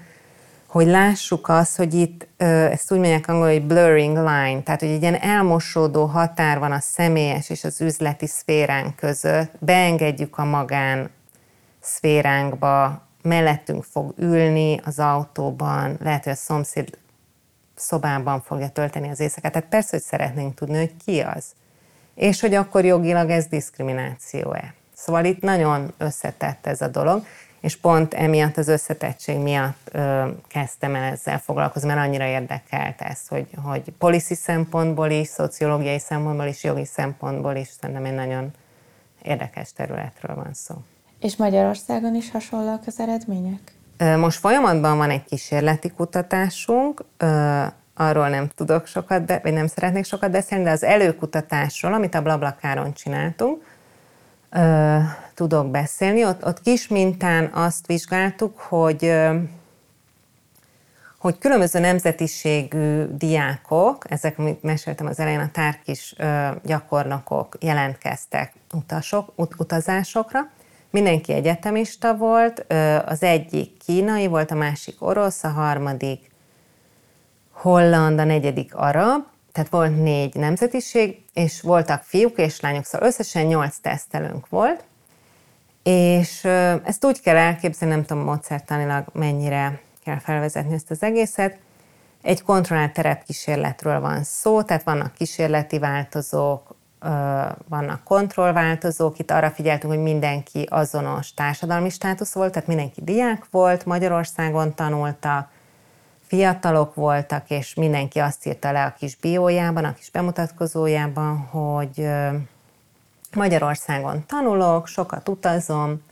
hogy lássuk azt, hogy itt, ezt úgy mondják angolul, hogy blurring line, tehát hogy egy ilyen elmosódó határ van a személyes és az üzleti szféránk között, beengedjük a magán szféránkba, mellettünk fog ülni az autóban, lehet, hogy a szomszéd szobában fogja tölteni az éjszakát. Tehát persze, hogy szeretnénk tudni, hogy ki az. És hogy akkor jogilag ez diszkrimináció-e. Szóval itt nagyon összetett ez a dolog, és pont emiatt az összetettség miatt ö, kezdtem el ezzel foglalkozni, mert annyira érdekelt ez, hogy, hogy policy szempontból is, szociológiai szempontból is, jogi szempontból is szerintem egy nagyon érdekes területről van szó. És Magyarországon is hasonlóak az eredmények? Most folyamatban van egy kísérleti kutatásunk, arról nem tudok sokat, vagy nem szeretnék sokat beszélni, de az előkutatásról, amit a Blablakáron csináltunk, tudok beszélni. Ott, ott kis mintán azt vizsgáltuk, hogy hogy különböző nemzetiségű diákok, ezek, amit meséltem az elején, a tárkis gyakornokok jelentkeztek utasok, ut- utazásokra, Mindenki egyetemista volt, az egyik kínai volt, a másik orosz, a harmadik holland, a negyedik arab, tehát volt négy nemzetiség, és voltak fiúk és lányok, szóval összesen nyolc tesztelőnk volt, és ezt úgy kell elképzelni, nem tudom módszertanilag mennyire kell felvezetni ezt az egészet, egy kontrollált terepkísérletről van szó, tehát vannak kísérleti változók, vannak kontrollváltozók, itt arra figyeltünk, hogy mindenki azonos társadalmi státusz volt, tehát mindenki diák volt, Magyarországon tanultak, fiatalok voltak, és mindenki azt írta le a kis biójában, a kis bemutatkozójában, hogy Magyarországon tanulok, sokat utazom,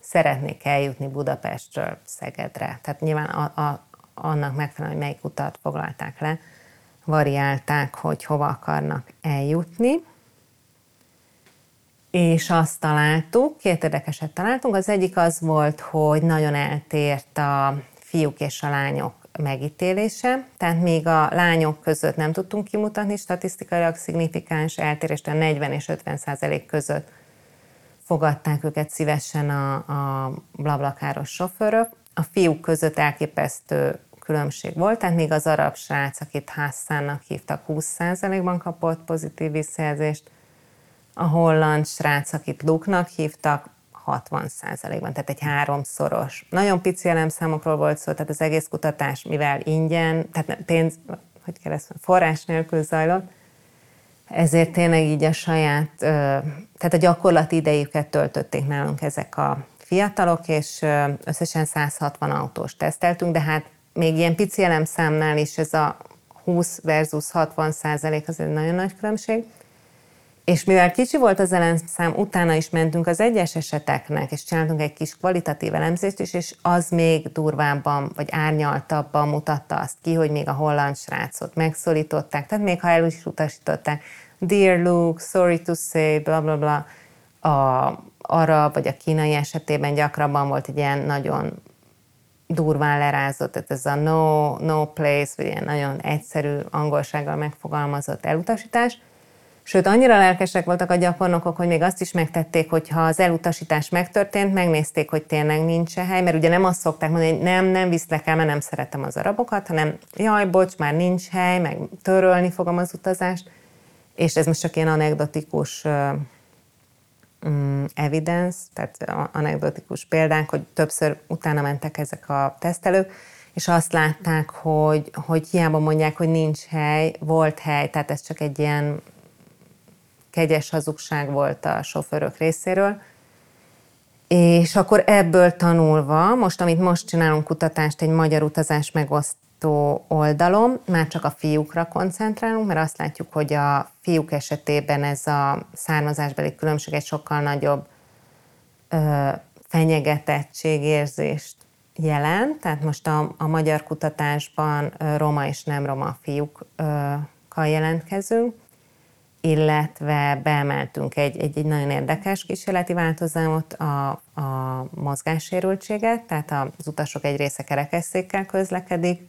szeretnék eljutni Budapestről Szegedre. Tehát nyilván a, a, annak megfelelően, hogy melyik utat foglalták le, variálták, hogy hova akarnak eljutni és azt találtuk, két érdekeset találtunk. Az egyik az volt, hogy nagyon eltért a fiúk és a lányok megítélése, tehát még a lányok között nem tudtunk kimutatni statisztikailag szignifikáns eltérést, a 40 és 50 százalék között fogadták őket szívesen a, a blablakáros sofőrök. A fiúk között elképesztő különbség volt, tehát még az arab srác, akit Hassannak hívtak, 20%-ban kapott pozitív visszajelzést, a holland srác, akit Luke-nak hívtak, 60%-ban, tehát egy háromszoros. Nagyon pici elemszámokról volt szó, tehát az egész kutatás, mivel ingyen, tehát pénz, hogy kell ezt forrás nélkül zajlott, ezért tényleg így a saját, tehát a gyakorlati idejüket töltötték nálunk ezek a fiatalok, és összesen 160 autós teszteltünk, de hát még ilyen pici elemszámnál is ez a 20 versus 60 százalék az egy nagyon nagy különbség. És mivel kicsi volt az elemszám, utána is mentünk az egyes eseteknek, és csináltunk egy kis kvalitatív elemzést is, és az még durvábban, vagy árnyaltabban mutatta azt ki, hogy még a holland srácot megszólították, tehát még ha el is utasították, Dear Luke, sorry to say, bla bla bla, a arab vagy a kínai esetében gyakrabban volt egy ilyen nagyon durván lerázott, tehát ez a no, no place, vagy ilyen nagyon egyszerű angolsággal megfogalmazott elutasítás, Sőt, annyira lelkesek voltak a gyakornokok, hogy még azt is megtették, hogy ha az elutasítás megtörtént, megnézték, hogy tényleg nincs -e hely, mert ugye nem azt szokták mondani, hogy nem, nem viszlek el, mert nem szeretem az arabokat, hanem jaj, bocs, már nincs hely, meg törölni fogom az utazást. És ez most csak ilyen anekdotikus um, evidence, tehát anekdotikus példánk, hogy többször utána mentek ezek a tesztelők, és azt látták, hogy, hogy hiába mondják, hogy nincs hely, volt hely, tehát ez csak egy ilyen kegyes hazugság volt a sofőrök részéről. És akkor ebből tanulva, most amit most csinálunk kutatást egy magyar utazás megosztó oldalon, már csak a fiúkra koncentrálunk, mert azt látjuk, hogy a fiúk esetében ez a származásbeli különbség egy sokkal nagyobb ö, fenyegetettségérzést jelen, tehát most a, a magyar kutatásban roma és nem roma fiúkkal jelentkezünk, illetve beemeltünk egy, egy, egy nagyon érdekes kísérleti változamot, a, a mozgássérültséget, tehát az utasok egy része kerekesszékkel közlekedik,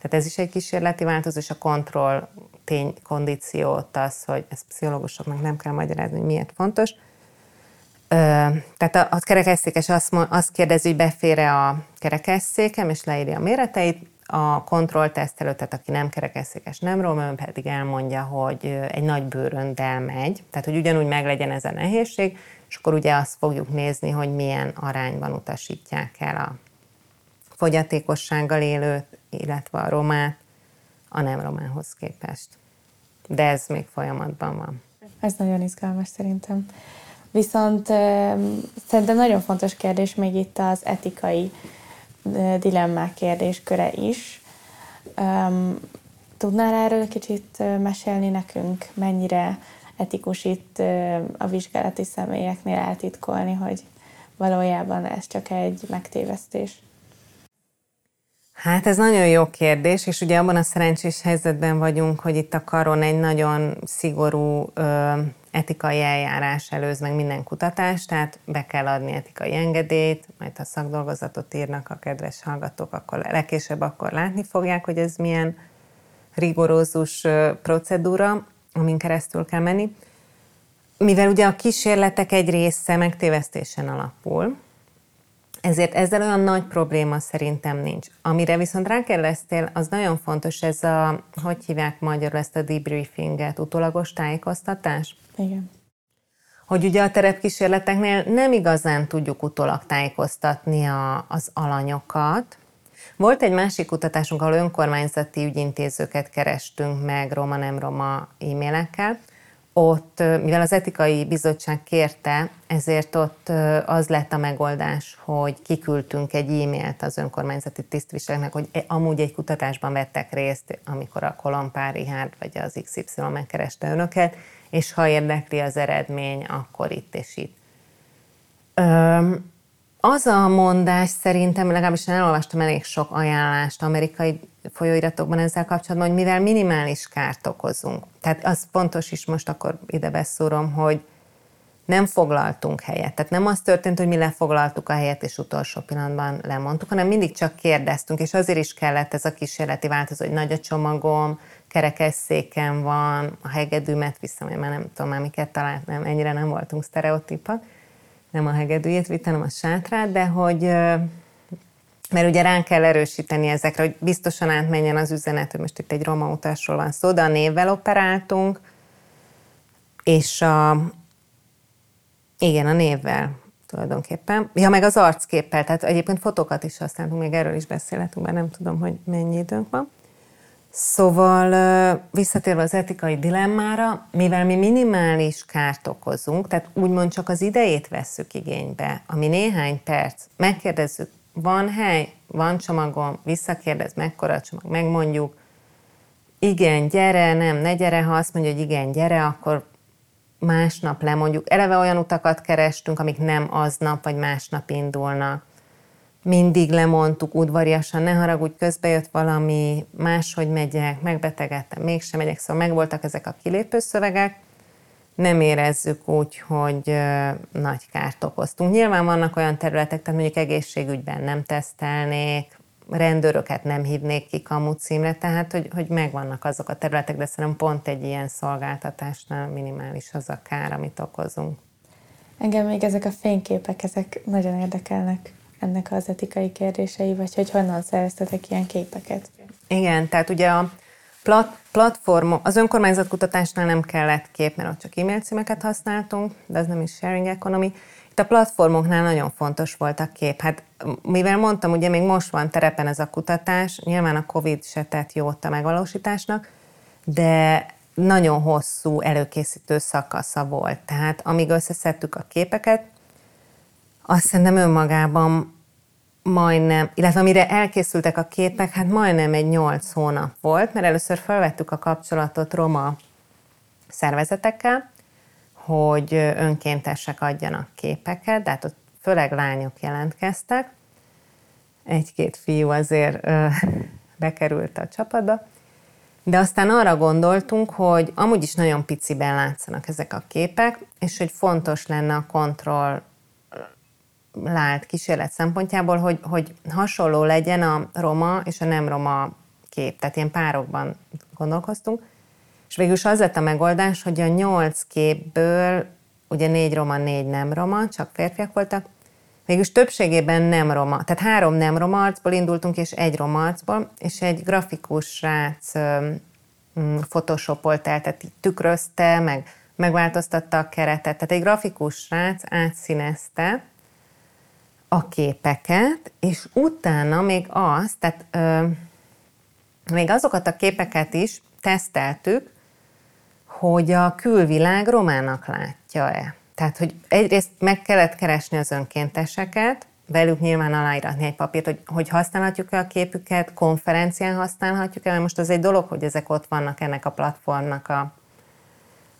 tehát ez is egy kísérleti változás, a kontroll tény, kondíciót az, hogy ezt pszichológusoknak nem kell magyarázni, hogy miért fontos. Ö, tehát a, a kerekesszékes azt, azt kérdezi, hogy befér-e a kerekesszékem, és leírja a méreteit, a kontrolltesztelő, tehát aki nem kerekesszékes, nem román, pedig elmondja, hogy egy nagy bőröndel megy, tehát hogy ugyanúgy meglegyen ez a nehézség, és akkor ugye azt fogjuk nézni, hogy milyen arányban utasítják el a fogyatékossággal élőt, illetve a romát a nem románhoz képest. De ez még folyamatban van. Ez nagyon izgalmas szerintem. Viszont szerintem nagyon fontos kérdés még itt az etikai dilemmák kérdésköre is. Tudnál erről kicsit mesélni nekünk, mennyire etikus itt a vizsgálati személyeknél eltitkolni, hogy valójában ez csak egy megtévesztés? Hát ez nagyon jó kérdés, és ugye abban a szerencsés helyzetben vagyunk, hogy itt a karon egy nagyon szigorú etikai eljárás előz meg minden kutatást, tehát be kell adni etikai engedélyt, majd ha szakdolgozatot írnak a kedves hallgatók, akkor legkésőbb akkor látni fogják, hogy ez milyen rigorózus procedúra, amin keresztül kell menni. Mivel ugye a kísérletek egy része megtévesztésen alapul, ezért ezzel olyan nagy probléma szerintem nincs. Amire viszont rákérdeztél, az nagyon fontos, ez a, hogy hívják magyarul ezt a debriefinget, utólagos tájékoztatás? Igen. Hogy ugye a terepkísérleteknél nem igazán tudjuk utólag tájékoztatni a, az alanyokat. Volt egy másik kutatásunk, ahol önkormányzati ügyintézőket kerestünk meg roma-nem roma e-mailekkel, ott, mivel az etikai bizottság kérte, ezért ott az lett a megoldás, hogy kiküldtünk egy e-mailt az önkormányzati tisztviselőknek, hogy e, amúgy egy kutatásban vettek részt, amikor a Kolompár Richard vagy az XY megkereste önöket, és ha érdekli az eredmény, akkor itt és itt. Az a mondás szerintem, legalábbis én elolvastam elég sok ajánlást amerikai folyóiratokban ezzel kapcsolatban, hogy mivel minimális kárt okozunk. Tehát az fontos is most akkor ide beszúrom, hogy nem foglaltunk helyet. Tehát nem az történt, hogy mi lefoglaltuk a helyet, és utolsó pillanatban lemondtuk, hanem mindig csak kérdeztünk, és azért is kellett ez a kísérleti változó, hogy nagy a csomagom, kerekesszéken van, a hegedűmet viszem, én már nem tudom már miket talált, nem, ennyire nem voltunk sztereotípak, nem a hegedűjét vitt, hanem a sátrát, de hogy mert ugye ránk kell erősíteni ezekre, hogy biztosan átmenjen az üzenet, hogy most itt egy roma utasról van szó, de a névvel operáltunk, és a, igen, a névvel tulajdonképpen. Ja, meg az arcképpel, tehát egyébként fotókat is használtunk, még erről is beszélhetünk, mert nem tudom, hogy mennyi időnk van. Szóval visszatérve az etikai dilemmára, mivel mi minimális kárt okozunk, tehát úgymond csak az idejét vesszük igénybe, ami néhány perc, megkérdezzük, van hely, van csomagom, visszakérdez, mekkora a csomag, megmondjuk, igen, gyere, nem, ne gyere, ha azt mondja, hogy igen, gyere, akkor másnap lemondjuk. Eleve olyan utakat kerestünk, amik nem aznap vagy másnap indulnak mindig lemondtuk udvariasan, ne haragudj, közbejött valami, máshogy megyek, megbetegedtem, mégsem megyek, szóval megvoltak ezek a kilépőszövegek, nem érezzük úgy, hogy nagy kárt okoztunk. Nyilván vannak olyan területek, tehát mondjuk egészségügyben nem tesztelnék, rendőröket nem hívnék ki kamu címre, tehát hogy, hogy megvannak azok a területek, de szerintem pont egy ilyen szolgáltatásnál minimális az a kár, amit okozunk. Engem még ezek a fényképek, ezek nagyon érdekelnek ennek az etikai kérdései, vagy hogy honnan szereztetek ilyen képeket? Igen, tehát ugye a plat, platform, az önkormányzatkutatásnál nem kellett kép, mert ott csak e-mail címeket használtunk, de ez nem is sharing economy. Itt a platformoknál nagyon fontos volt a kép. Hát mivel mondtam, ugye még most van terepen ez a kutatás, nyilván a Covid se tett jót a megvalósításnak, de nagyon hosszú előkészítő szakasza volt. Tehát amíg összeszedtük a képeket, azt szerintem önmagában majdnem, illetve amire elkészültek a képek, hát majdnem egy nyolc hónap volt, mert először felvettük a kapcsolatot roma szervezetekkel, hogy önkéntesek adjanak képeket, de hát ott főleg lányok jelentkeztek, egy-két fiú azért ö, bekerült a csapatba. De aztán arra gondoltunk, hogy amúgy is nagyon piciben látszanak ezek a képek, és hogy fontos lenne a kontroll lált kísérlet szempontjából, hogy, hogy hasonló legyen a roma és a nem roma kép. Tehát ilyen párokban gondolkoztunk. És végül is az lett a megoldás, hogy a nyolc képből, ugye négy roma, négy nem roma, csak férfiak voltak, Végülis többségében nem roma, tehát három nem roma arcból indultunk, és egy roma arcból, és egy grafikus srác mm, photoshopolt el, tehát tükrözte, meg megváltoztatta a keretet. Tehát egy grafikus srác átszínezte a képeket, és utána még azt, tehát ö, még azokat a képeket is teszteltük, hogy a külvilág romának látja-e. Tehát, hogy egyrészt meg kellett keresni az önkénteseket, velük nyilván aláíratni egy papírt, hogy, hogy használhatjuk-e a képüket, konferencián használhatjuk-e, mert most az egy dolog, hogy ezek ott vannak ennek a platformnak a,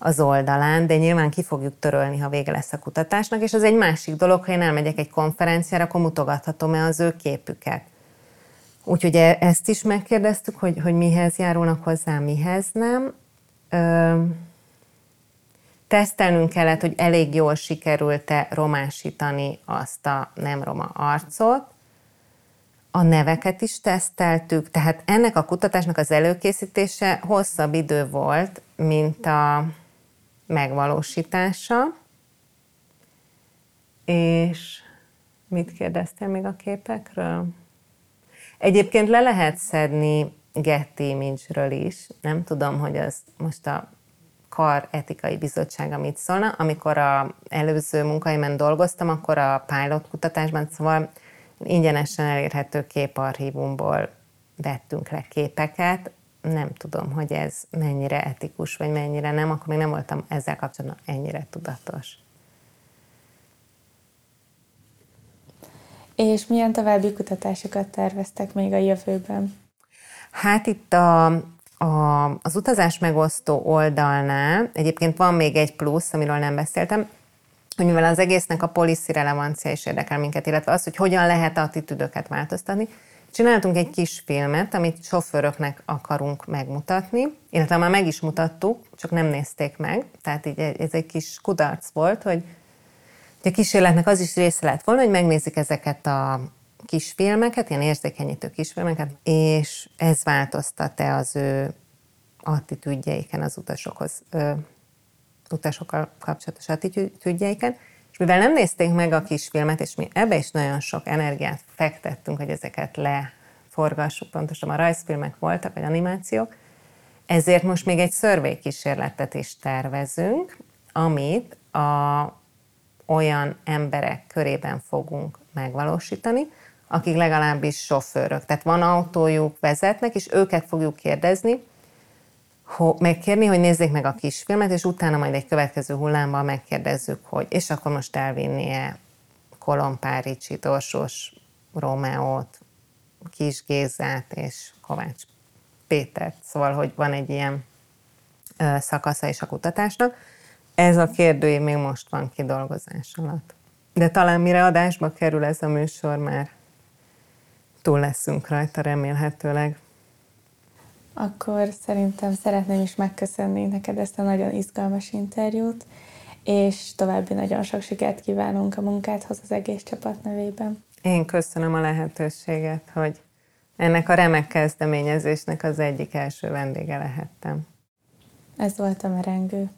az oldalán, de nyilván ki fogjuk törölni, ha vége lesz a kutatásnak, és az egy másik dolog, ha én elmegyek egy konferenciára, akkor mutogathatom-e az ő képüket. Úgyhogy ezt is megkérdeztük, hogy, hogy mihez járulnak hozzá, mihez nem. Ö- tesztelnünk kellett, hogy elég jól sikerült-e romásítani azt a nem roma arcot. A neveket is teszteltük, tehát ennek a kutatásnak az előkészítése hosszabb idő volt, mint a megvalósítása. És mit kérdeztél még a képekről? Egyébként le lehet szedni Getty Image-ről is. Nem tudom, hogy az most a kar etikai bizottság, amit szólna. Amikor a előző munkaimen dolgoztam, akkor a pilot kutatásban, szóval ingyenesen elérhető képarchívumból vettünk le képeket. Nem tudom, hogy ez mennyire etikus, vagy mennyire nem, akkor még nem voltam ezzel kapcsolatban ennyire tudatos. És milyen további kutatásokat terveztek még a jövőben? Hát itt a a, az utazás megosztó oldalnál egyébként van még egy plusz, amiről nem beszéltem, hogy mivel az egésznek a policy relevancia is érdekel minket, illetve az, hogy hogyan lehet attitűdöket változtatni, csináltunk egy kis filmet, amit sofőröknek akarunk megmutatni, illetve már meg is mutattuk, csak nem nézték meg, tehát így ez egy kis kudarc volt, hogy a kísérletnek az is része lett volna, hogy megnézik ezeket a kisfilmeket, ilyen érzékenyítő kisfilmeket, és ez változtat-e az ő attitűdjeiken, az utasokhoz, ö, utasokkal kapcsolatos attitűdjeiken, mivel nem nézték meg a kisfilmet, és mi ebbe is nagyon sok energiát fektettünk, hogy ezeket leforgassuk, pontosan a rajzfilmek voltak, vagy animációk, ezért most még egy szörvé kísérletet is tervezünk, amit a, olyan emberek körében fogunk megvalósítani, akik legalábbis sofőrök. Tehát van autójuk, vezetnek, és őket fogjuk kérdezni, ho, megkérni, hogy nézzék meg a kisfilmet, és utána majd egy következő hullámban megkérdezzük, hogy és akkor most elvinnie Kolompár Ricsi, Orsos Rómeót, Kis Gézát és Kovács Pétert. Szóval, hogy van egy ilyen ö, szakasza is a kutatásnak. Ez a kérdőív még most van kidolgozás alatt. De talán mire adásba kerül ez a műsor, már túl leszünk rajta remélhetőleg. Akkor szerintem szeretném is megköszönni neked ezt a nagyon izgalmas interjút, és további nagyon sok sikert kívánunk a munkádhoz az egész csapat nevében. Én köszönöm a lehetőséget, hogy ennek a remek kezdeményezésnek az egyik első vendége lehettem. Ez volt a merengő.